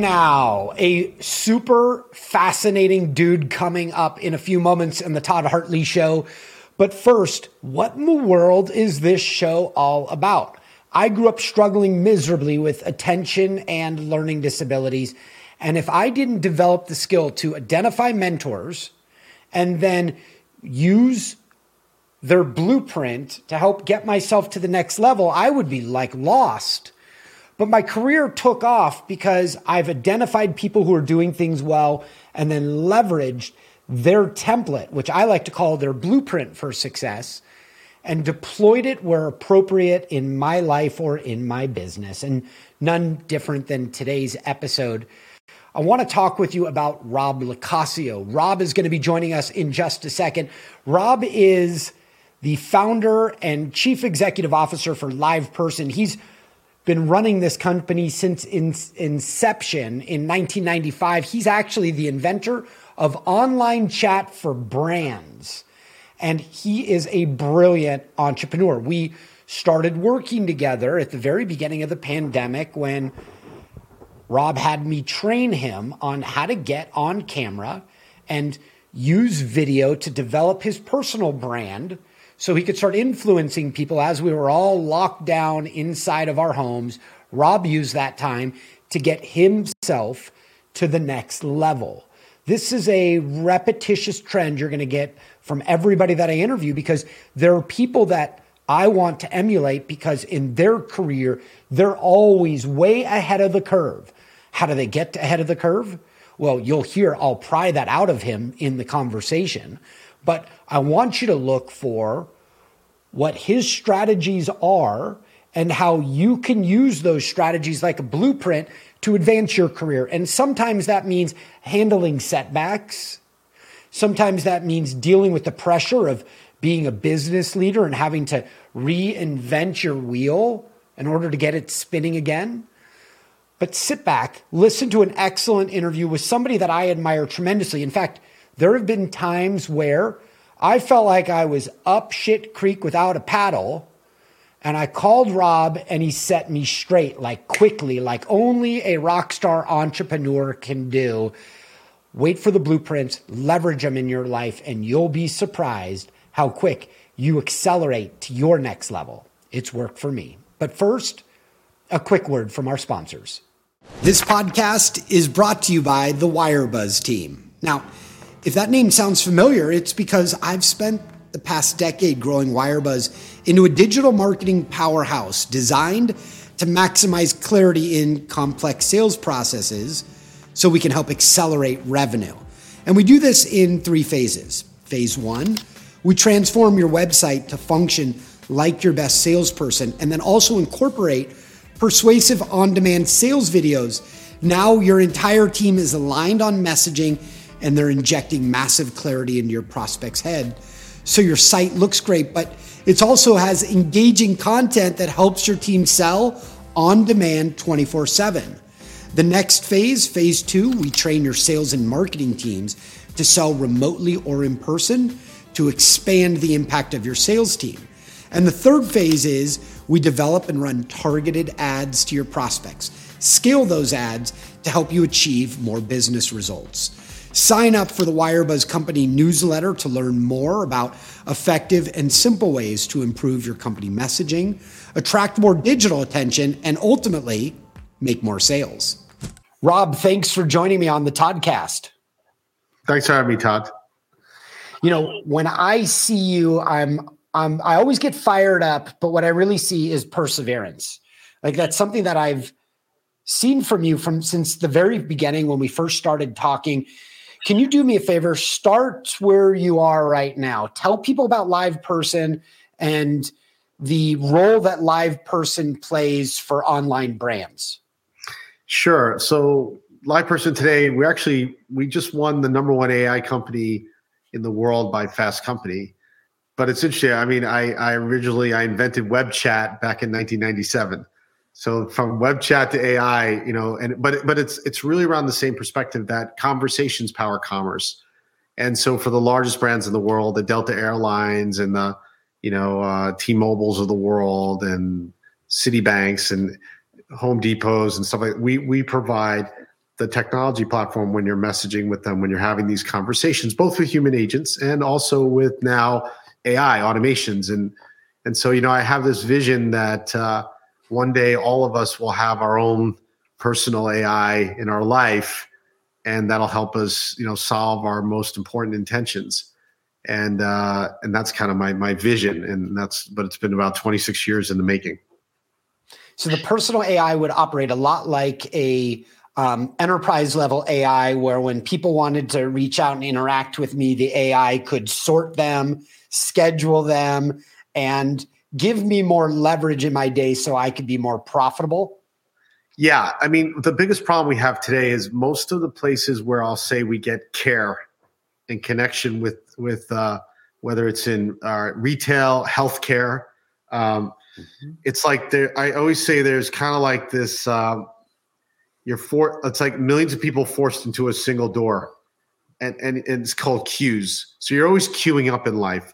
Now, a super fascinating dude coming up in a few moments in the Todd Hartley show. But first, what in the world is this show all about? I grew up struggling miserably with attention and learning disabilities. And if I didn't develop the skill to identify mentors and then use their blueprint to help get myself to the next level, I would be like lost. But my career took off because I've identified people who are doing things well and then leveraged their template, which I like to call their blueprint for success, and deployed it where appropriate in my life or in my business. And none different than today's episode. I want to talk with you about Rob LoCascio. Rob is going to be joining us in just a second. Rob is the founder and chief executive officer for LivePerson. He's been running this company since in, inception in 1995. He's actually the inventor of online chat for brands. And he is a brilliant entrepreneur. We started working together at the very beginning of the pandemic when Rob had me train him on how to get on camera and use video to develop his personal brand so he could start influencing people as we were all locked down inside of our homes. Rob used that time to get himself to the next level. This is a repetitious trend you're going to get from everybody that I interview because there are people that I want to emulate because in their career, they're always way ahead of the curve. How do they get ahead of the curve? Well, you'll hear I'll pry that out of him in the conversation. But I want you to look for what his strategies are and how you can use those strategies like a blueprint to advance your career. And sometimes that means handling setbacks. Sometimes that means dealing with the pressure of being a business leader and having to reinvent your wheel in order to get it spinning again. But sit back, listen to an excellent interview with somebody that I admire tremendously. In fact, there have been times where I felt like I was up shit creek without a paddle. And I called Rob and he set me straight, like quickly, like only a rock star entrepreneur can do. Wait for the blueprints, leverage them in your life, and you'll be surprised how quick you accelerate to your next level. It's worked for me. But first, a quick word from our sponsors. This podcast is brought to you by the Wirebuzz team. Now, if that name sounds familiar, it's because I've spent the past decade growing Wirebuzz into a digital marketing powerhouse designed to maximize clarity in complex sales processes so we can help accelerate revenue. And we do this in three phases. Phase one, we transform your website to function like your best salesperson and then also incorporate persuasive on demand sales videos. Now your entire team is aligned on messaging and they're injecting massive clarity into your prospect's head. So your site looks great, but it also has engaging content that helps your team sell on demand 24 7. The next phase, phase two, we train your sales and marketing teams to sell remotely or in person to expand the impact of your sales team. And the third phase is we develop and run targeted ads to your prospects. Scale those ads to help you achieve more business results. Sign up for the Wirebuzz Company newsletter to learn more about effective and simple ways to improve your company messaging, attract more digital attention, and ultimately make more sales. Rob, thanks for joining me on the Toddcast. Thanks for having me, Todd. You know, when I see you, I'm I'm I always get fired up, but what I really see is perseverance. Like that's something that I've seen from you from since the very beginning when we first started talking can you do me a favor? Start where you are right now. Tell people about Live Person and the role that Live Person plays for online brands. Sure. So Live Person today, we actually we just won the number one AI company in the world by Fast Company. But it's interesting. I mean, I, I originally I invented web chat back in 1997. So from web chat to AI, you know, and but but it's it's really around the same perspective that conversations power commerce. And so for the largest brands in the world, the Delta Airlines and the you know uh, T-Mobiles of the world and Citibanks and Home Depots and stuff like we we provide the technology platform when you're messaging with them, when you're having these conversations, both with human agents and also with now AI automations. And and so you know, I have this vision that uh, one day all of us will have our own personal AI in our life, and that'll help us, you know, solve our most important intentions. And uh, and that's kind of my my vision, and that's but it's been about 26 years in the making. So the personal AI would operate a lot like a um, enterprise level AI, where when people wanted to reach out and interact with me, the AI could sort them, schedule them, and give me more leverage in my day so I could be more profitable. Yeah, I mean, the biggest problem we have today is most of the places where I'll say we get care and connection with with uh, whether it's in uh, retail, healthcare. Um, mm-hmm. It's like there. I always say there's kind of like this. Um, you're for. It's like millions of people forced into a single door, and, and and it's called queues. So you're always queuing up in life.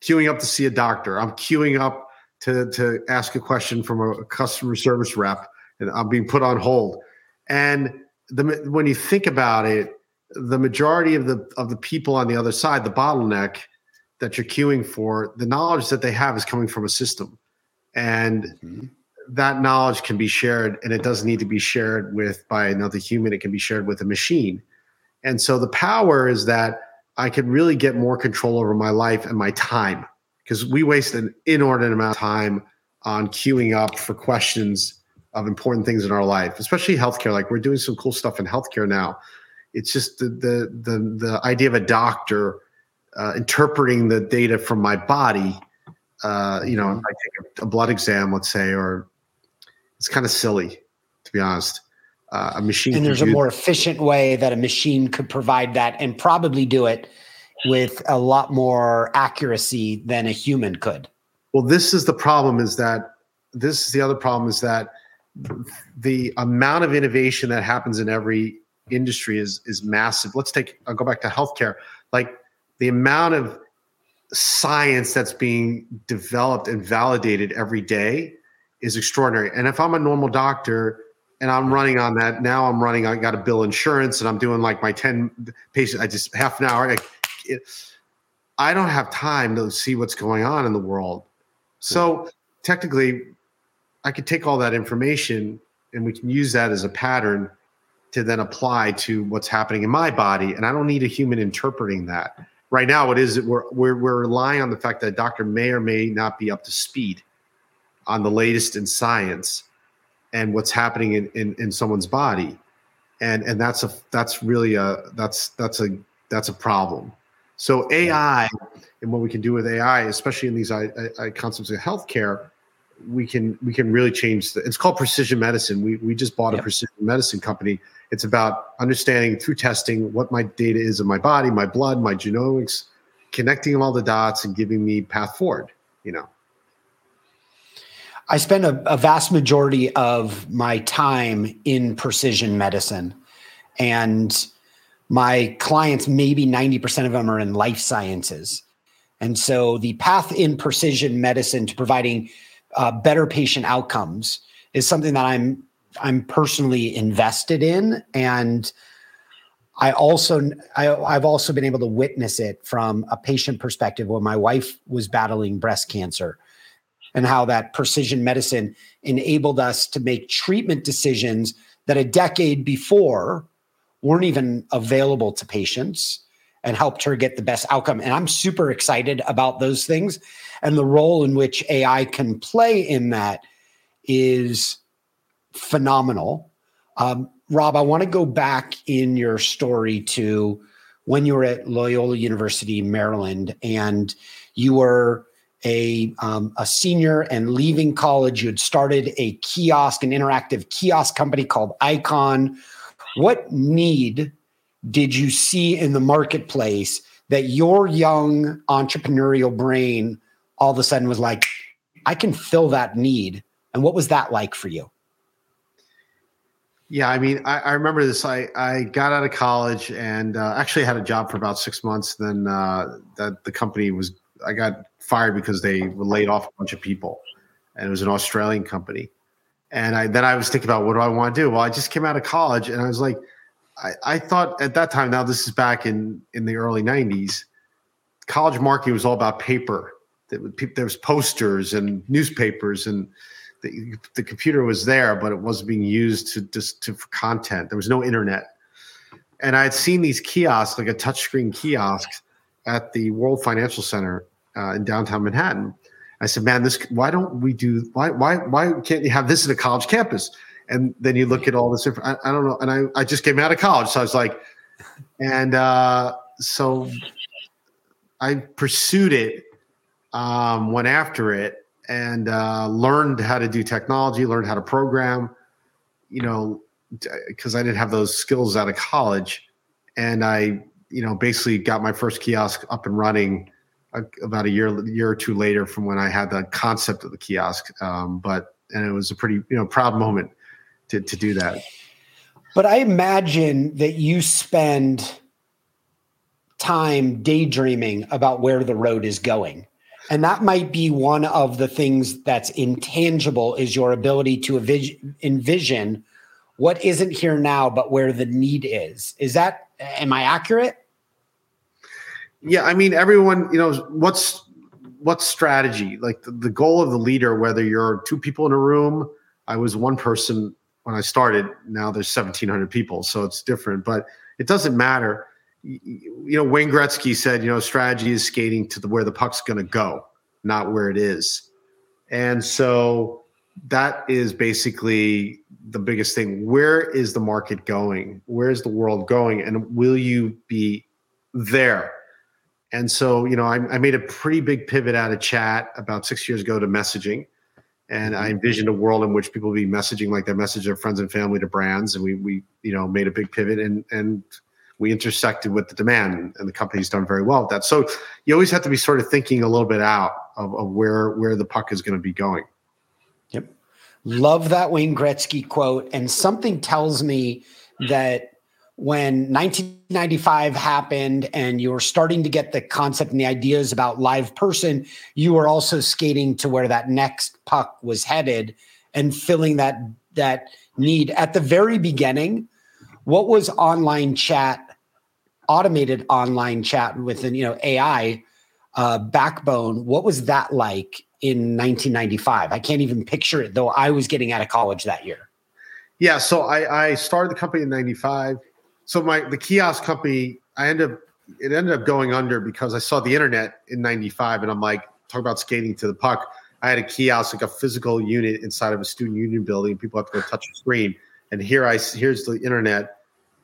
Queuing up to see a doctor. I'm queuing up to to ask a question from a customer service rep, and I'm being put on hold. And the when you think about it, the majority of the of the people on the other side, the bottleneck that you're queuing for, the knowledge that they have is coming from a system, and mm-hmm. that knowledge can be shared, and it doesn't need to be shared with by another human. It can be shared with a machine, and so the power is that I can really get more control over my life and my time because we waste an inordinate amount of time on queuing up for questions of important things in our life, especially healthcare. Like we're doing some cool stuff in healthcare now it's just the the the, the idea of a doctor uh, interpreting the data from my body. Uh, you know, I take a, a, blood exam, let's say, or it's kind of silly, to be honest. Uh, a machine. And there's a more efficient way that a machine could provide that, and probably do it with a lot more accuracy than a human could. Well, this is the problem. Is that this is the other problem? Is that the amount of innovation that happens in every industry is is massive. Let's take I'll go back to healthcare. Like the amount of science that's being developed and validated every day is extraordinary. And if I'm a normal doctor and I'm running on that, now I'm running, I got to bill insurance and I'm doing like my 10 patients, I just half an hour. it, I don't have time to see what's going on in the world. So hmm. technically, I could take all that information and we can use that as a pattern to then apply to what's happening in my body. And I don't need a human interpreting that. Right now, it is we're, we're, we're relying on the fact that a doctor may or may not be up to speed on the latest in science and what's happening in, in, in someone's body. And, and that's a that's really a that's that's a that's a problem. So AI and what we can do with AI, especially in these I, I, concepts of healthcare, we can we can really change the, it's called precision medicine. We, we just bought a precision medicine company. It's about understanding through testing what my data is in my body my blood my genomics connecting all the dots and giving me path forward you know i spend a, a vast majority of my time in precision medicine. And my clients maybe 90% of them are in life sciences. And so the path in precision medicine to providing uh, better patient outcomes is something that I'm I'm personally invested in, and I also I, I've also been able to witness it from a patient perspective when my wife was battling breast cancer, and how that precision medicine enabled us to make treatment decisions that a decade before weren't even available to patients and helped her get the best outcome. And I'm super excited about those things. And the role in which AI can play in that is phenomenal. Um, Rob, I want to go back in your story to when you were at Loyola University, Maryland, and you were a um, a senior and leaving college. You had started a kiosk, an interactive kiosk company called Icon. What need did you see in the marketplace that your young entrepreneurial brain all of a sudden was like, I can fill that need? And what was that like for you? Yeah, I mean, I, I remember this. I, I got out of college and uh, actually had a job for about six months. Then uh, that the company was, I got fired because they laid off a bunch of people, and it was an Australian company. And I then I was thinking about what do I want to do? Well, I just came out of college and I was like, I, I thought at that time, now this is back in in the early 90s, college marketing was all about paper. There was posters and newspapers and the, the computer was there, but it wasn't being used to just to, for content. There was no internet. And I had seen these kiosks, like a touchscreen kiosk at the World Financial Center uh, in downtown Manhattan. I said, man, this, why don't we do, why, why, why can't you have this at a college campus? And then you look at all this, I, I don't know. And I, I just came out of college. So I was like, and uh, so I pursued it, um, went after it and uh, learned how to do technology, learned how to program, you know, because I didn't have those skills out of college. And I, you know, basically got my first kiosk up and running about a year, year or two later from when I had the concept of the kiosk. Um, but, and it was a pretty, you know, proud moment to, to do that. But I imagine that you spend time daydreaming about where the road is going. And that might be one of the things that's intangible is your ability to envision what isn't here now, but where the need is. Is that, am I accurate? Yeah. I mean, everyone, you know, what's, what's strategy? Like the, the goal of the leader, whether you're two people in a room, I was one person when I started. Now there's 1,700 people, so it's different, but it doesn't matter you know, Wayne Gretzky said, you know, strategy is skating to the where the puck's going to go, not where it is. And so that is basically the biggest thing. Where is the market going? Where is the world going? And will you be there? And so, you know, I, I made a pretty big pivot out of chat about six years ago to messaging. And I mm-hmm. envisioned a world in which people would be messaging like they message their friends and family to brands. And we, we, you know, made a big pivot and, and we intersected with the demand and the company's done very well with that so you always have to be sort of thinking a little bit out of, of where where the puck is going to be going yep love that wayne gretzky quote and something tells me that when 1995 happened and you were starting to get the concept and the ideas about live person you were also skating to where that next puck was headed and filling that that need at the very beginning what was online chat automated online chat with an you know AI uh, backbone. What was that like in 1995? I can't even picture it, though. I was getting out of college that year. Yeah, so I, I started the company in '95. So my the kiosk company, I ended up it ended up going under because I saw the internet in '95, and I'm like, talk about skating to the puck. I had a kiosk, like a physical unit inside of a student union building. People have to go touch a screen, and here I here's the internet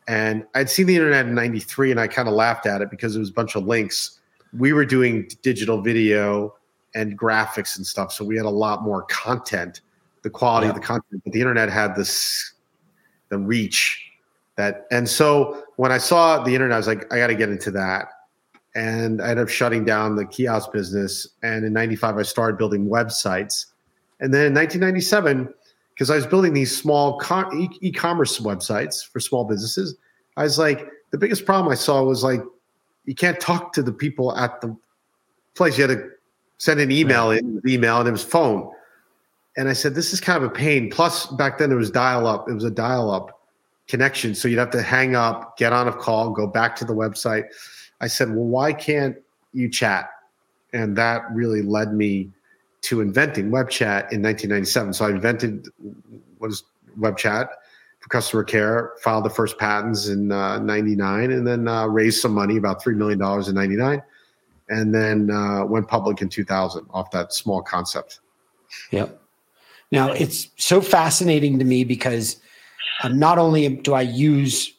and I'd seen the internet in 93 and I kind of laughed at it because it was a bunch of links. We were doing digital video and graphics and stuff. So we had a lot more content, the quality yeah. of the content, but the internet had this, the reach that. And so when I saw the internet, I was like, I got to get into that. And I ended up shutting down the kiosk business. And in 95, I started building websites. And then in 1997, because I was building these small e- commerce websites for small businesses. I was like, the biggest problem I saw was like, you can't talk to the people at the place. You had to send an email in email and it was phone. And I said, this is kind of a pain. Plus, back then it was dial up. It was a dial up connection. So you'd have to hang up, get on a call, go back to the website. I said, well, why can't you chat? And that really led me to inventing web chat in 1997. So I invented what is web chat for customer care, filed the first patents in uh, 99, and then uh, raised some money, about $3 million in 99, and then uh, went public in 2000 off that small concept. Yep. Now it's so fascinating to me because um, not only do I use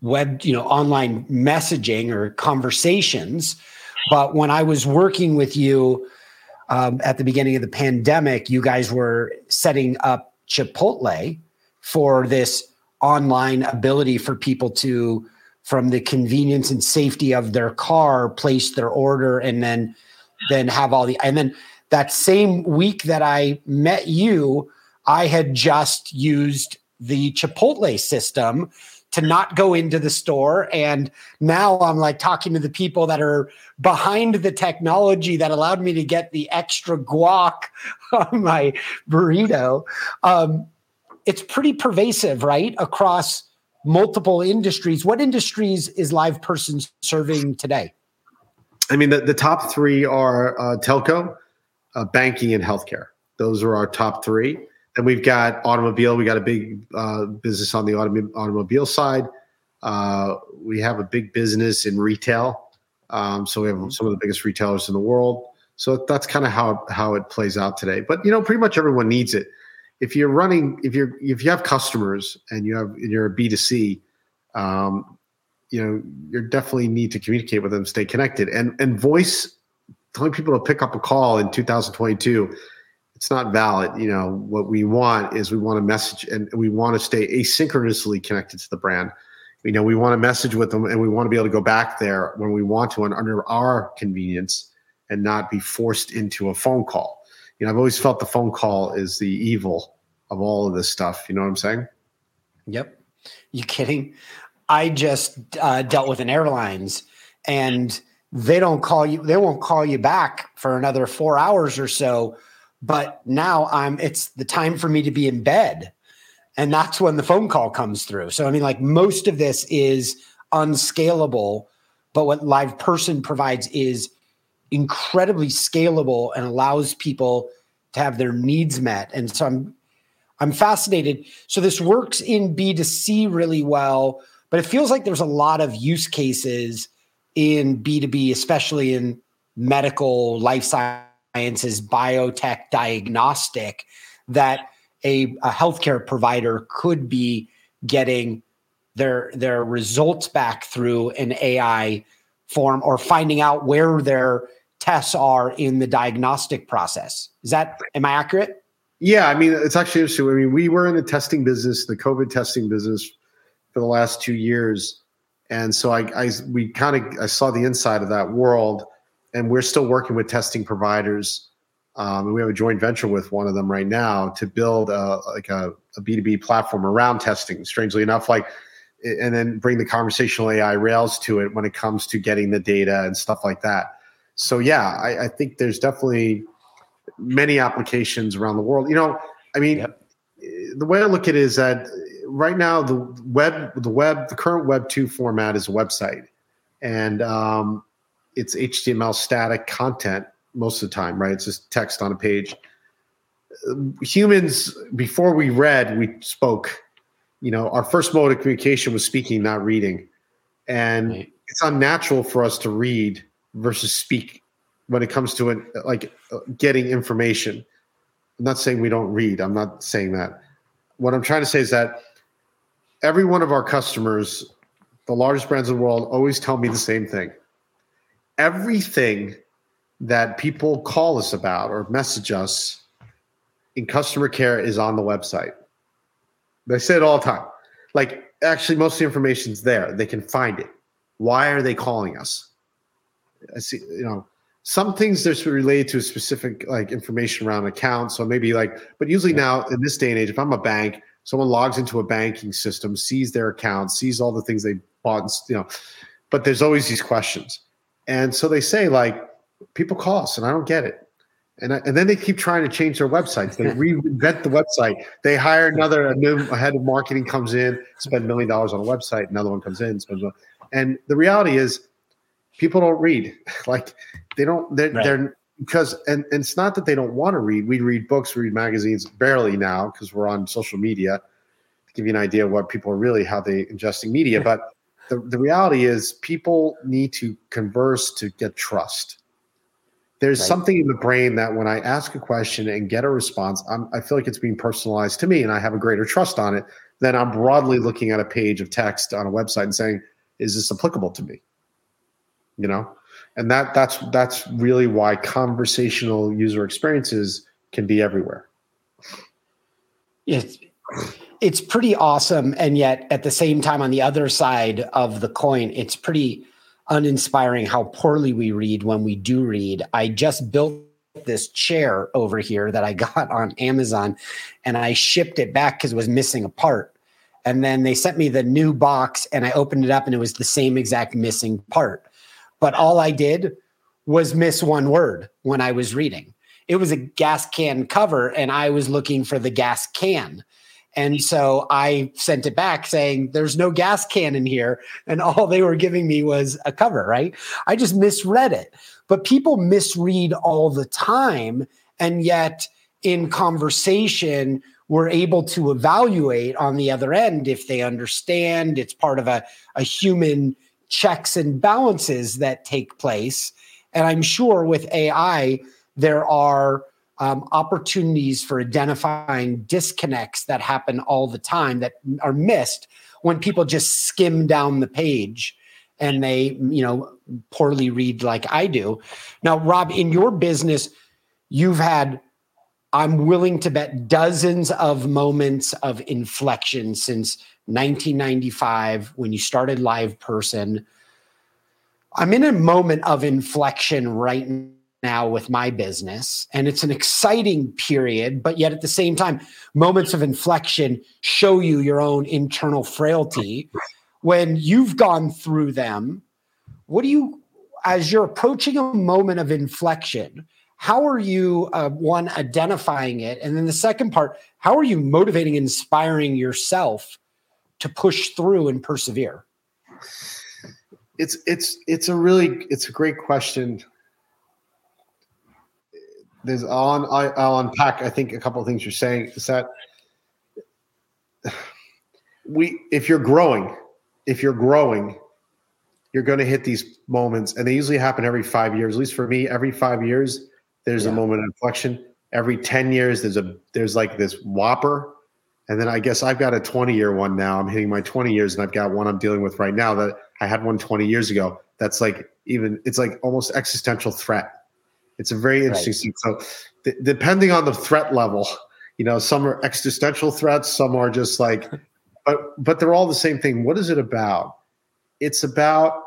web, you know, online messaging or conversations, but when I was working with you, um, at the beginning of the pandemic, you guys were setting up Chipotle for this online ability for people to, from the convenience and safety of their car, place their order and then then have all the and then that same week that I met you, I had just used the Chipotle system to not go into the store. And now I'm like talking to the people that are behind the technology that allowed me to get the extra guac on my burrito. Um, it's pretty pervasive, right? Across multiple industries. What industries is Live Person serving today? I mean, the, the top three are uh, telco, uh, banking, and healthcare. Those are our top three. And we've got automobile. We got a big uh, business on the autom- automobile side. Uh, we have a big business in retail. Um, so we have some of the biggest retailers in the world. So that's kind of how how it plays out today. But you know, pretty much everyone needs it. If you're running, if you're if you have customers and you have you're a B two C, um, you know, you definitely need to communicate with them, stay connected, and and voice telling people to pick up a call in 2022 it's not valid. You know, what we want is we want to message and we want to stay asynchronously connected to the brand. You know, we want to message with them and we want to be able to go back there when we want to and under our convenience and not be forced into a phone call. You know, I've always felt the phone call is the evil of all of this stuff. You know what I'm saying? Yep. You kidding? I just uh, dealt with an airlines and they don't call you, they won't call you back for another four hours or so but now I'm it's the time for me to be in bed. And that's when the phone call comes through. So I mean, like most of this is unscalable, but what live person provides is incredibly scalable and allows people to have their needs met. And so I'm I'm fascinated. So this works in B2C really well, but it feels like there's a lot of use cases in B2B, especially in medical life science sciences, biotech, diagnostic that a, a healthcare provider could be getting their their results back through an AI form or finding out where their tests are in the diagnostic process. Is that am I accurate? Yeah, I mean it's actually interesting. I mean, we were in the testing business, the COVID testing business for the last two years. And so I, I we kind of I saw the inside of that world and we're still working with testing providers. Um, and we have a joint venture with one of them right now to build a, like a a B2B platform around testing. Strangely enough, like, and then bring the conversational AI rails to it when it comes to getting the data and stuff like that. So yeah, I, I think there's definitely many applications around the world. You know, I mean, yep. the way I look at it is that right now the web, the web, the current Web two format is a website, and um, it's HTML static content most of the time, right? It's just text on a page. Humans, before we read, we spoke. You know, our first mode of communication was speaking, not reading. And right. it's unnatural for us to read versus speak when it comes to it, like getting information. I'm not saying we don't read. I'm not saying that. What I'm trying to say is that every one of our customers, the largest brands in the world, always tell me the same thing everything that people call us about or message us in customer care is on the website. They say it all the time. Like, actually, most of the information's there. They can find it. Why are they calling us? I see, you know, some things there's related to a specific like information around accounts. So maybe like, but usually now in this day and age, if I'm a bank, someone logs into a banking system, sees their account, sees all the things they bought, you know, but there's always these questions. And so they say like people call us and I don't get it. And, I, and then they keep trying to change their websites. They reinvent the website. They hire another a new a head of marketing comes in, spend a million dollars on a website. Another one comes in, spends. And the reality is, people don't read. Like they don't. They're, right. they're because and, and it's not that they don't want to read. We read books, we read magazines barely now because we're on social media. To give you an idea of what people are really how they ingesting media, but the, the reality is people need to converse to get trust. There's right. something in the brain that when i ask a question and get a response I'm, i feel like it's being personalized to me and i have a greater trust on it than i'm broadly looking at a page of text on a website and saying is this applicable to me? You know? And that that's that's really why conversational user experiences can be everywhere. Yes it's pretty awesome and yet at the same time on the other side of the coin it's pretty uninspiring how poorly we read when we do read i just built this chair over here that i got on amazon and i shipped it back because it was missing a part And then they sent me the new box and I opened it up and it was the same exact missing part. But all I did was miss one word when I was reading. It was a gas can cover and I was looking for the gas can. And so I sent it back saying, There's no gas can in here. And all they were giving me was a cover, right? I just misread it. But people misread all the time. And yet, in conversation, we're able to evaluate on the other end if they understand it's part of a, a human checks and balances that take place. And I'm sure with AI, there are um, opportunities for identifying disconnects that happen all the time that are missed when people just skim down the page and they, you know, poorly read like I do. Now, Rob, in your business, you've had I'm willing to bet dozens of moments of inflection since 1995 when you started Live Person. I'm in a moment of inflection right now with my business, and it's an exciting period, but yet at the same time, moments of inflection show you your own internal frailty. When you've gone through them, what do you, as you're approaching a moment of inflection, how are you uh, one identifying it? And then the second part how are you motivating inspiring yourself to push through and persevere? It's it's it's a really it's a great question there's on I, i'll unpack i think a couple of things you're saying is that we if you're growing if you're growing you're going to hit these moments and they usually happen every five years at least for me every five years there's yeah. a moment of inflection. Every 10 years, there's a there's like this whopper. And then I guess I've got a 20 year one now. I'm hitting my 20 years, and I've got one I'm dealing with right now that I had one 20 years ago. That's like even it's like almost existential threat. It's a very interesting. Right. So depending on the threat level, you know, some are existential threats, some are just like, but but they're all the same thing. What is it about? It's about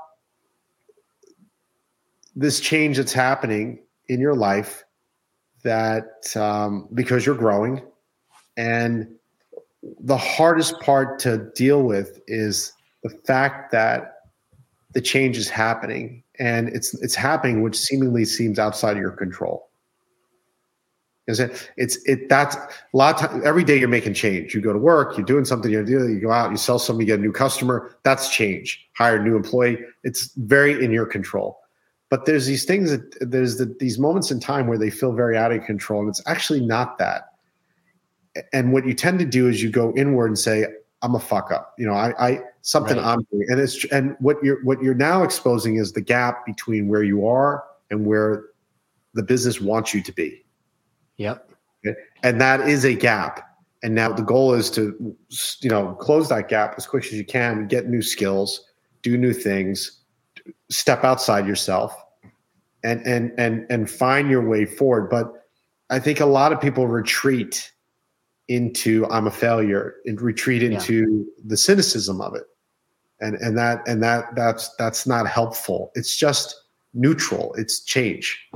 this change that's happening in your life that um, because you're growing and the hardest part to deal with is the fact that the change is happening and it's it's happening which seemingly seems outside of your control. Is it it's it that's a lot of time every day you're making change. You go to work you're doing something you're doing you go out you sell something you get a new customer that's change. Hire a new employee it's very in your control. But there's these things that there's the, these moments in time where they feel very out of control and it's actually not that. And what you tend to do is you go inward and say i'm a fuck up. You know i, I something right. i'm doing. And it's and what you're what you're now exposing is the gap between where you are and where the business wants you to be. Yep. Okay? and that is a gap. And now the goal is to you know close that gap as quick as you can get new skills do new things step outside yourself and and and and find your way forward. But i think a lot of people retreat into i'm a failure and retreat into yeah. the cynicism of it. And and that and that that's that's not helpful. It's just neutral. It's change.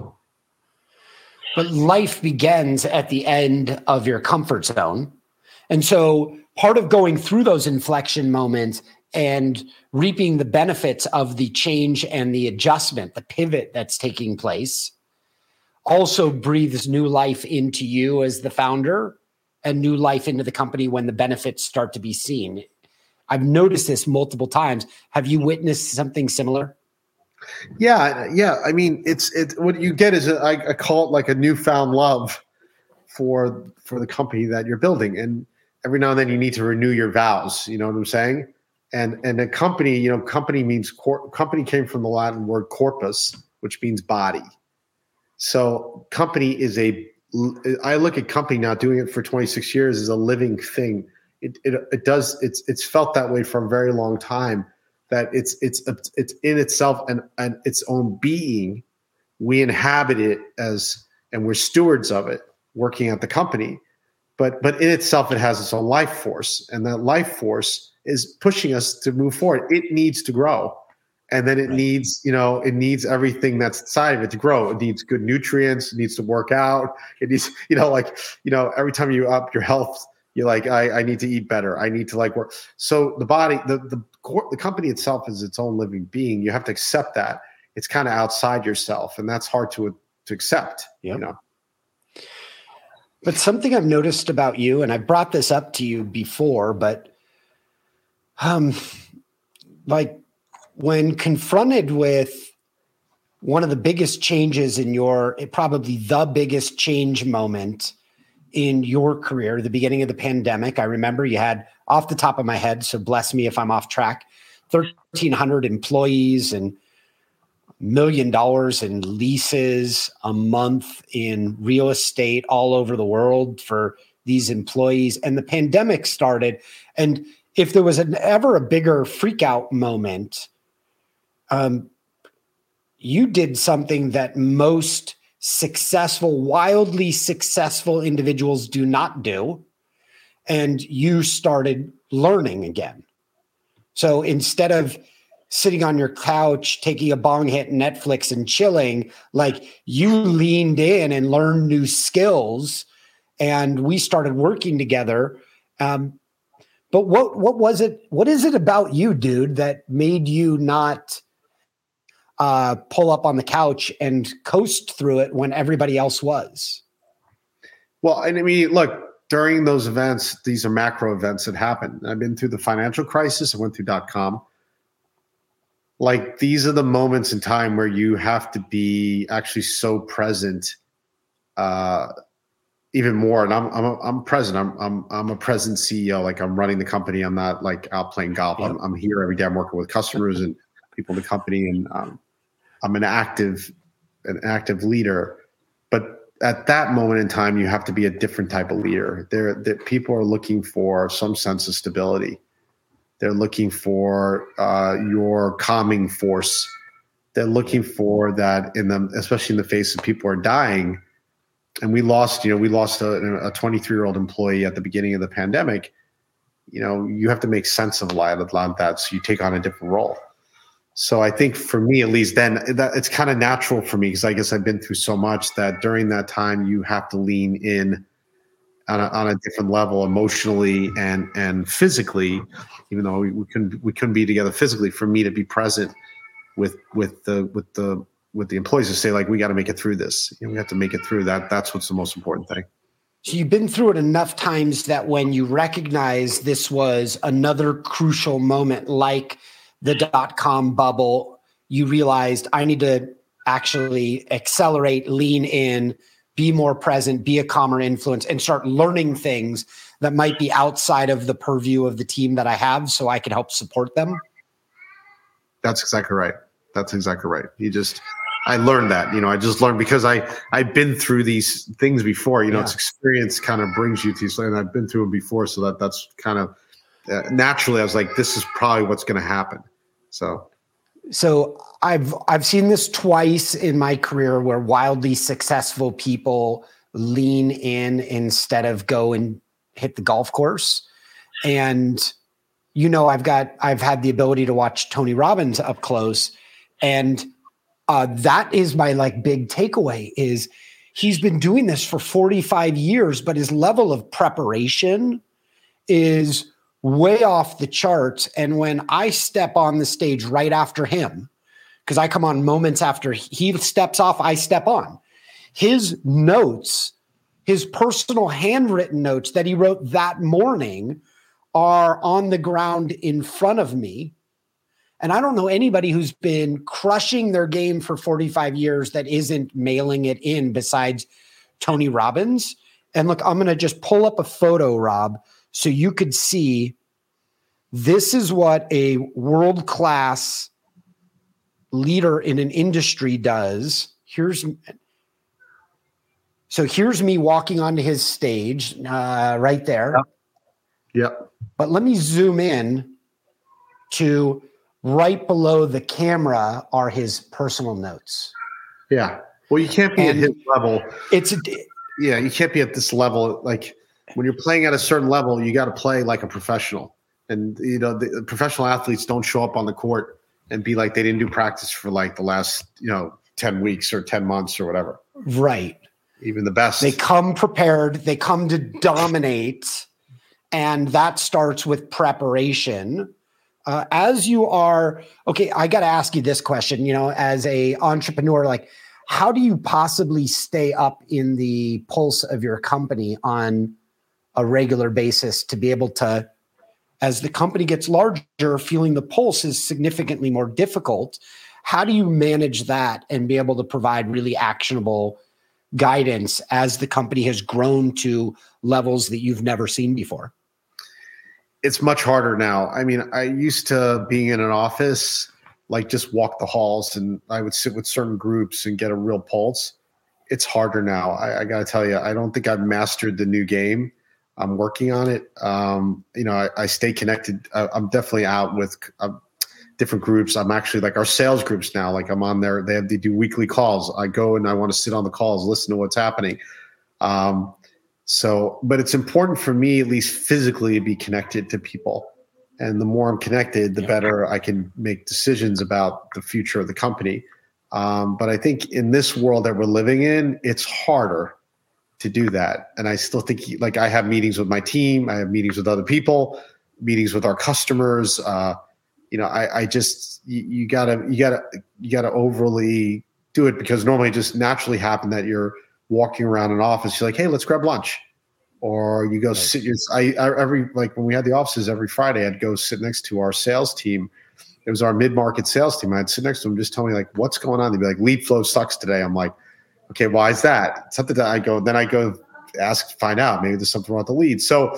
But life begins at the end of your comfort zone. And so part of going through those inflection moments and reaping the benefits of the change and the adjustment, the pivot that's taking place, also breathes new life into you as the founder and new life into the company when the benefits start to be seen. I've noticed this multiple times. Have you witnessed something similar? Yeah, yeah. I mean, it's it. What you get is a, I, I call it like a newfound love for for the company that you're building, and every now and then you need to renew your vows. You know what I'm saying? and and a company you know company means cor- company came from the latin word corpus which means body so company is a i look at company now doing it for 26 years as a living thing it, it, it does it's it's felt that way for a very long time that it's it's it's in itself and and its own being we inhabit it as and we're stewards of it working at the company but but in itself it has its own life force and that life force is pushing us to move forward. It needs to grow. And then it right. needs, you know, it needs everything that's inside of it to grow. It needs good nutrients. It needs to work out. It needs, you know, like, you know, every time you up your health, You're like, I, I need to eat better. I need to like work. So the body, the the the company itself is its own living being. You have to accept that it's kind of outside yourself, and that's hard to to accept. Yep. You know. But something I've noticed about you, and I brought this up to you before, but um, like when confronted with one of the biggest changes in your, probably the biggest change moment in your career, the beginning of the pandemic. I remember you had off the top of my head, so bless me if I'm off track, 1,300 employees and million dollars in leases a month in real estate all over the world for these employees. And the pandemic started. And if there was an, ever a bigger freakout moment, um, you did something that most successful, wildly successful individuals do not do. And you started learning again. So instead of sitting on your couch, taking a bong hit, Netflix, and chilling, like you leaned in and learned new skills. And we started working together. Um, but what what was it? What is it about you, dude, that made you not uh, pull up on the couch and coast through it when everybody else was? Well, and I mean, look, during those events, these are macro events that happen. I've been through the financial crisis. I went through dot com. Like these are the moments in time where you have to be actually so present uh, even more. And I'm I'm a, I'm present. I'm I'm I'm a present CEO. Like I'm running the company. I'm not like out playing golf. I'm I'm here every day. I'm working with customers and people in the company, and um, I'm an active an active leader. But at that moment in time, you have to be a different type of leader. There, that people are looking for some sense of stability. They're looking for uh, your calming force. They're looking for that in them, especially in the face of people are dying and we lost, you know, we lost a 23 year old employee at the beginning of the pandemic. You know, you have to make sense of a lot of that, so you take on a different role. So I think for me, at least, then that it's kind of natural for me because I guess I've been through so much that during that time you have to lean in on a, on a different level, emotionally and and physically. Even though we, we couldn't we couldn't be together physically, for me to be present with with the with the with the employees to say like we got to make it through this you know, we have to make it through that that's what's the most important thing so you've been through it enough times that when you recognize this was another crucial moment like the dot com bubble you realized i need to actually accelerate lean in be more present be a calmer influence and start learning things that might be outside of the purview of the team that i have so i can help support them that's exactly right that's exactly right you just I learned that, you know, I just learned because I I've been through these things before, you know, yeah. it's experience kind of brings you to these, and I've been through them before. So that that's kind of uh, naturally, I was like, this is probably what's going to happen. So, so I've, I've seen this twice in my career where wildly successful people lean in instead of go and hit the golf course. And, you know, I've got, I've had the ability to watch Tony Robbins up close and uh, that is my like big takeaway is he's been doing this for 45 years but his level of preparation is way off the charts. And when i step on the stage right after him because i come on moments after he steps off i step on. His notes his personal handwritten notes that he wrote that morning are on the ground in front of me. And I don't know anybody who's been crushing their game for 45 years that isn't mailing it in besides Tony Robbins. And look, I'm going to just pull up a photo, Rob, so you could see this is what a world class leader in an industry does. Here's so here's me walking onto his stage uh, right there. Yep. yep. But let me zoom in to right below the camera are his personal notes. Yeah. Well, you can't be and at his level. It's a, yeah, you can't be at this level. Like when you're playing at a certain level, you got to play like a professional. And you know, the professional athletes don't show up on the court and be like they didn't do practice for like the last, you know, 10 weeks or 10 months or whatever. Right. Even the best. They come prepared, they come to dominate and that starts with preparation. Uh, as you are okay, I got to ask you this question. You know, as a entrepreneur, like how do you possibly stay up in the pulse of your company on a regular basis to be able to as the company gets larger feeling the pulse is significantly more difficult how do you manage that and be able to provide really actionable guidance as the company has grown to levels that you've never seen before it's much harder now i mean i used to being in an office like just walk the halls and I would sit with certain groups and get a real pulse. It's harder now. I, I got to tell you, I don't think I've mastered the new game. I'm working on it. Um, you know, I, I stay connected. I, am definitely out with uh, different groups. I'm actually like our sales groups now. Like I'm on there. They have they do weekly calls. I go and I want to sit on the calls, listen to what's happening. Um, so, but it's important for me, at least physically, to be connected to people and the more I'm connected, the yeah. better I can make decisions about the future of the company. Um, but I think in this world that we're living in, it's harder to do that. And I still think, like, I have meetings with my team, I have meetings with other people, meetings with our customers. Uh, you know, I, I just you, you, gotta you gotta you gotta overly do it because normally it just naturally happen that you're walking around an office, you're like, hey, let's grab lunch or you go nice. sit your I, I, every like when we had the offices every Friday, I'd go sit next to our sales team. It was our mid market sales team. I'd sit next to them, just tell me like what's going on. They'd be like, lead flow sucks today. I'm like, okay, why is that? Something that I go, then I go ask, find out. Maybe there's something wrong with the lead. So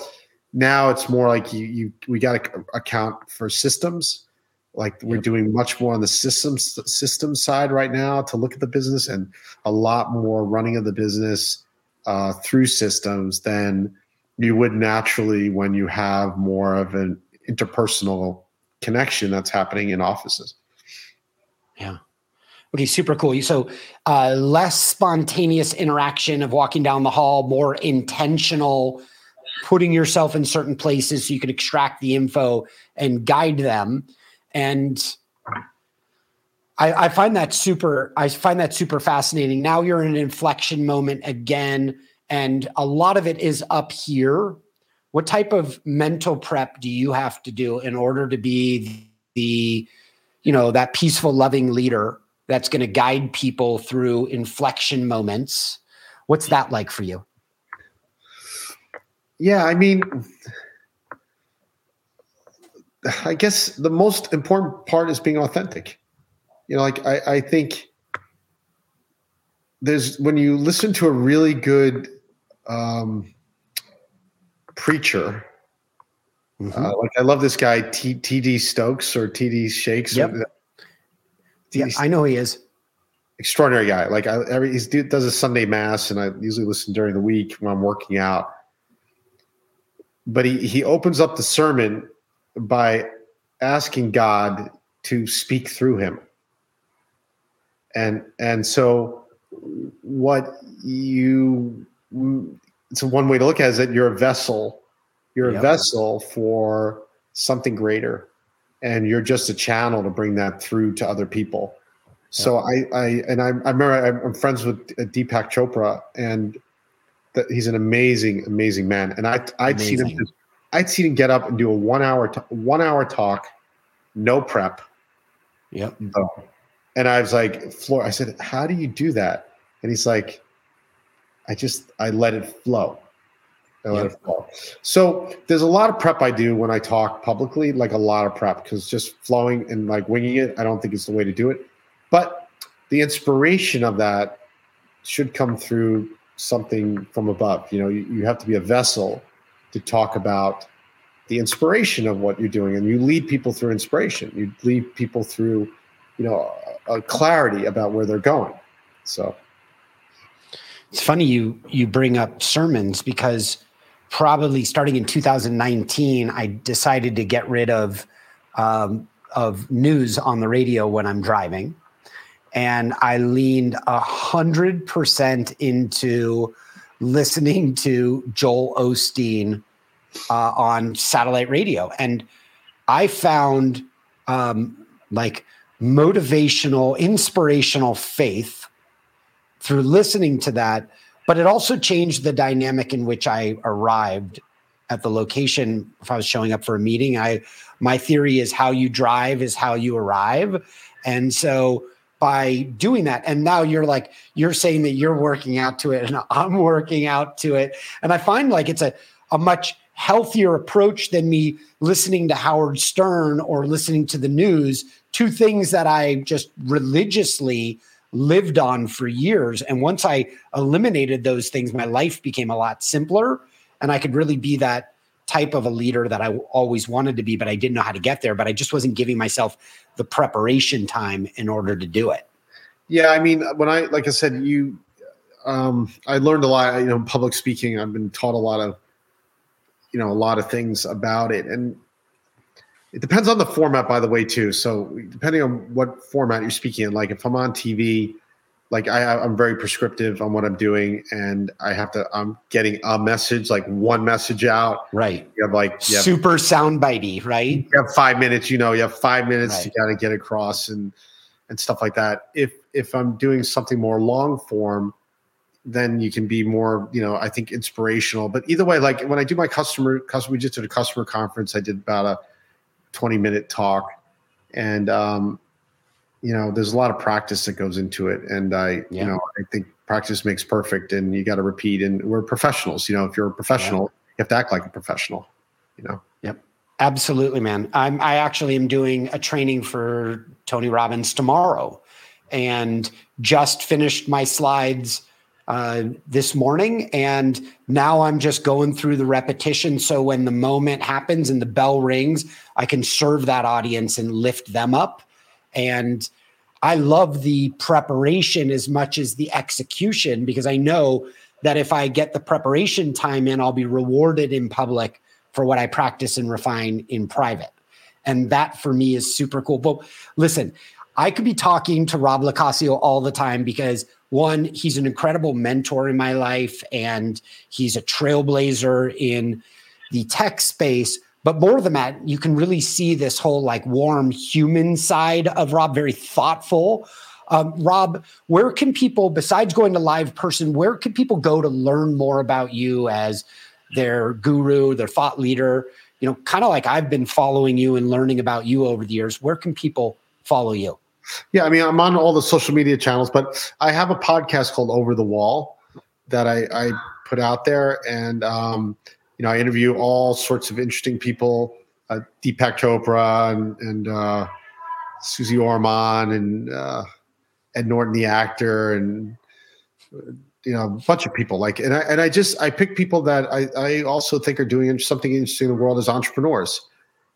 now it's more like you, you we got to account for systems. Like we're yep. doing much more on the systems system side right now to look at the business and a lot more running of the business uh, through systems than you would naturally when you have more of an interpersonal connection that's happening in offices. Yeah. Okay, super cool. So, uh, less spontaneous interaction of walking down the hall, more intentional, putting yourself in certain places so you can extract the info and guide them. And I, I find that super. I find that super fascinating. Now you're in an inflection moment again, and a lot of it is up here. What type of mental prep do you have to do in order to be the, you know, that peaceful, loving leader that's going to guide people through inflection moments? What's that like for you? Yeah, I mean, I guess the most important part is being authentic you know, like I, I think there's when you listen to a really good um, preacher. Mm-hmm. Uh, like I love this guy T D Stokes or T D Jakes. Yep. Yeah, I know he is extraordinary guy. Like I, every he does a Sunday mass, and I usually listen during the week when I'm working out. But he he opens up the sermon by asking God to speak through him and and so what you it's one way to look at it is that you're a vessel you're yep. a vessel for something greater and you're just a channel to bring that through to other people so I, I and I, I remember I'm friends with uh, Deepak Chopra, and that he's an amazing, amazing man. And I, I'd seen him, I'd seen him get up and do a one hour, one hour talk, no prep. Yep. And I was like, Floor, I said, how do you do that? And he's like, I just, I let it flow. I let it flow. So there's a lot of prep I do when I talk publicly, like a lot of prep, because just flowing and like winging it, I don't think it's the way to do it. But the inspiration of that should come through something from above. You know, you, you have to be a vessel to talk about the inspiration of what you're doing, and you lead people through inspiration. You lead people through, you know, a clarity about where they're going. So it's funny you you bring up sermons because probably starting in 2019, I decided to get rid of um, of news on the radio when I'm driving, and I leaned a hundred percent into listening to Joel Osteen uh, on satellite radio, and I found um, like motivational, inspirational faith through listening to that. But it also changed the dynamic in which I arrived at the location if I was showing up for a meeting. I my theory is how you drive is how you arrive. And so by doing that, and now you're like, you're saying that you're working out to it and I'm working out to it. And I find like it's a, a much healthier approach than me listening to Howard Stern or listening to the news, two things that I just religiously lived on for years. And once I eliminated those things, my life became a lot simpler and I could really be that type of a leader that I always wanted to be, but I didn't know how to get there. But I just wasn't giving myself the preparation time in order to do it. Yeah, I mean, when I like I said, you, um, I learned a lot. You know, public speaking. I've been taught a lot of, you know, a lot of things about it, and it depends on the format, by the way, too. So depending on what format you're speaking in, like if I'm on TV, like I, I'm very prescriptive on what I'm doing, and I have to. I'm getting a message, like one message out. Right. You have like you have, super soundbitey, right? You have five minutes. You know, you have five minutes. Right. You got to get across and and stuff like that. If if I'm doing something more long form, then you can be more, you know, I think inspirational. But either way, like when I do my customer, customer, we just did a customer conference. I did about a 20 minute talk, and um, you know, there's a lot of practice that goes into it. And I, yeah. you know, I think practice makes perfect and you got to repeat. And we're professionals. You know, if you're a professional, yeah. you have to act like a professional, you know? Yep. Absolutely, man. I'm, I actually am doing a training for Tony Robbins tomorrow and just finished my slides uh, this morning. And now I'm just going through the repetition. So when the moment happens and the bell rings, I can serve that audience and lift them up and I love the preparation as much as the execution because I know that if I get the preparation time in, I'll be rewarded in public for what I practice and refine in private. And that for me is super cool. But listen, I could be talking to Rob LoCascio all the time because one, he's an incredible mentor in my life and he's a trailblazer in the tech space. But more than that, you can really see this whole like warm human side of Rob, very thoughtful. Um, Rob, where can people, besides going to live person, where can people go to learn more about you as their guru, their thought leader? You know, kind of like I've been following you and learning about you over the years. Where can people follow you? Yeah, I mean, I'm on all the social media channels, but I have a podcast called Over the Wall that I, I put out there, and um, you know, I interview all sorts of interesting people, uh, Deepak Chopra and, and uh, Susie Orman and uh, Ed Norton, the actor, and you know, a bunch of people. Like, and I and I just I pick people that I I also think are doing something interesting in the world as entrepreneurs,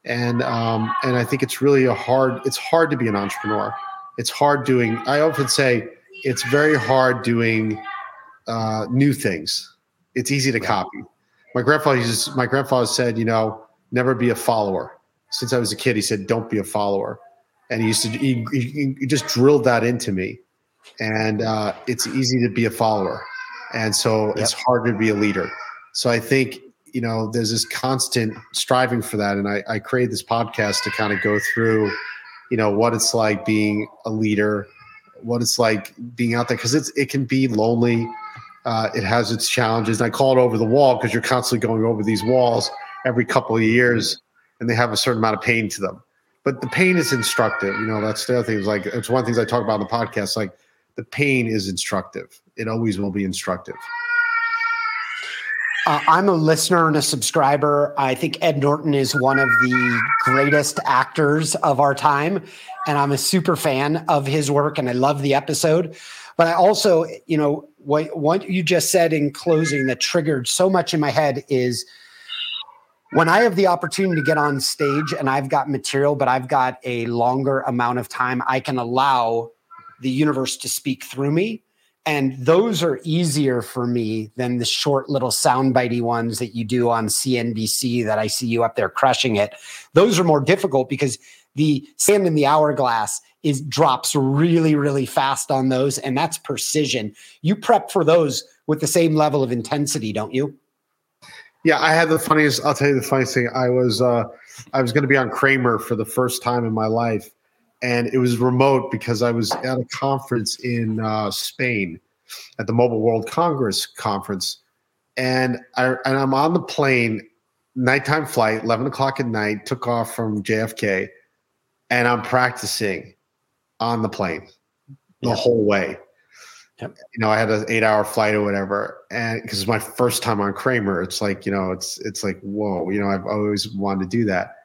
and um, and I think it's really a hard. It's hard to be an entrepreneur. It's hard doing. I often say it's very hard doing uh, new things. It's easy to copy my grandfather uses, my grandfather said, you know, never be a follower. Since I was a kid, he said, don't be a follower. And he used to, he, he, he just drilled that into me. And uh, it's easy to be a follower. And so yep. it's hard to be a leader. So I think, you know, there's this constant striving for that. And I, I created this podcast to kind of go through, you know, what it's like being a leader, what it's like being out there. Cause it's, it can be lonely uh, it has its challenges. And I call it over the wall because you're constantly going over these walls every couple of years, and they have a certain amount of pain to them. But the pain is instructive. You know, that's the other thing. Is like it's one of the things I talk about in the podcast. Like the pain is instructive. It always will be instructive. Uh, I'm a listener and a subscriber. I think Ed Norton is one of the greatest actors of our time. And I'm a super fan of his work and I love the episode. But I also, you know, what what you just said in closing that triggered so much in my head is when I have the opportunity to get on stage and I've got material, but I've got a longer amount of time, I can allow the universe to speak through me. And those are easier for me than the short little soundbitey ones that you do on CNBC that I see you up there crushing it. Those are more difficult because the sand in the hourglass is drops really, really fast on those, and that's precision. You prep for those with the same level of intensity, don't you? Yeah, I had the funniest. I'll tell you the funniest thing. I was uh, I was going to be on Cramer for the first time in my life, and it was remote because I was at a conference in uh, Spain at the Mobile World Congress conference, and I and I'm on the plane nighttime flight, 11 o'clock at night, took off from JFK, and I'm practicing on the plane the yep. whole way. Yep. You know, I had an eight hour flight or whatever. And because it's my first time on Cramer, it's like, you know, it's, it's like, whoa, you know, I've always wanted to do that.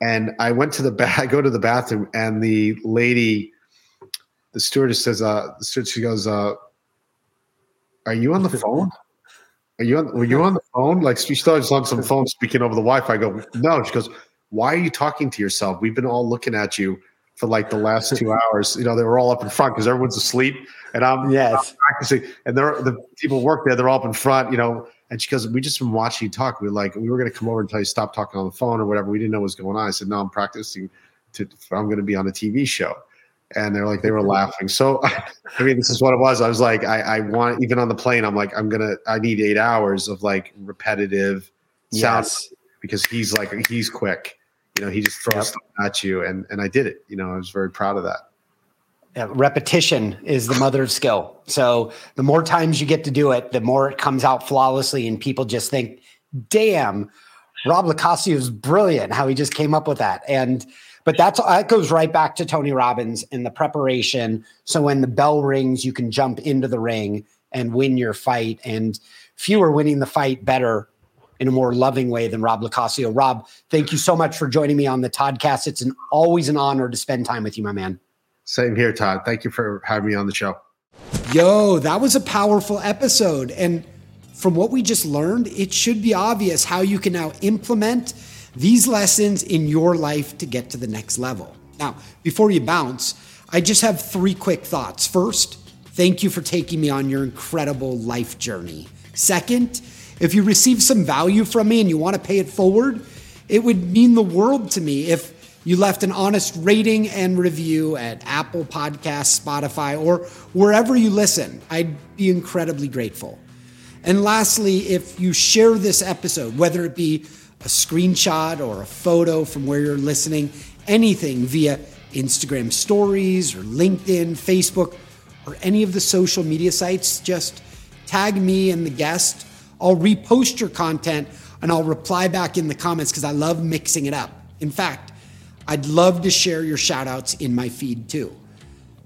And I went to the bath, I go to the bathroom and the lady, the stewardess says, uh, the stewardess, she goes, uh, are you on the phone? Are you on, were you on the phone? Like she started on some phone speaking over the Wi-Fi. I go, no. She goes, why are you talking to yourself? We've been all looking at you for like the last two hours. You know, they were all up in front because everyone's asleep, and I'm, yes. I'm practicing. And they're the people work there. They're all up in front. You know, and she goes, "We just been watching you talk. We like we were going to come over and tell you stop talking on the phone or whatever. We didn't know what was going on." I said, "No, I'm practicing. To I'm going to be on a TV show." And they're like, they were laughing. So, I mean, this is what it was. I was like, I, I want, even on the plane, I'm like, I'm gonna, I need eight hours of like repetitive sound yes. because he's like, he's quick you know, he just throws yep. stuff at you, and and I did it. You know, I was very proud of that. Yeah, repetition is the mother of skill. So the more times you get to do it, the more it comes out flawlessly, and people just think, "Damn, Rob LoCascio is brilliant! How he just came up with that." And but that's that goes right back to Tony Robbins and the preparation. So when the bell rings, you can jump into the ring and win your fight. And few are winning the fight better in a more loving way than Rob LoCascio. Rob, thank you so much for joining me on the Toddcast. It's an always an honor to spend time with you, my man. Same here, Todd. Thank you for having me on the show. Yo, that was a powerful episode. And from what we just learned, it should be obvious how you can now implement these lessons in your life to get to the next level. Now, before you bounce, I just have three quick thoughts. First, thank you for taking me on your incredible life journey. Second, if you receive some value from me and you want to pay it forward, it would mean the world to me if you left an honest rating and review at Apple Podcasts, Spotify, or wherever you listen. I'd be incredibly grateful. And lastly, if you share this episode, whether it be a screenshot or a photo from where you're listening, anything via Instagram stories or LinkedIn, Facebook, or any of the social media sites, just tag me and the guest I'll repost your content and I'll reply back in the comments because I love mixing it up. In fact, I'd love to share your shout outs in my feed too.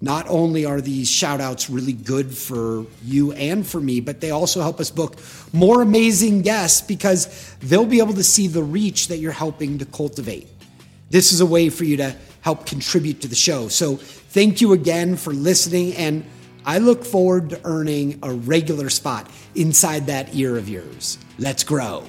Not only are these shout outs really good for you and for me, but they also help us book more amazing guests because they'll be able to see the reach that you're helping to cultivate. This is a way for you to help contribute to the show. So, thank you again for listening and I look forward to earning a regular spot inside that ear of yours. Let's grow.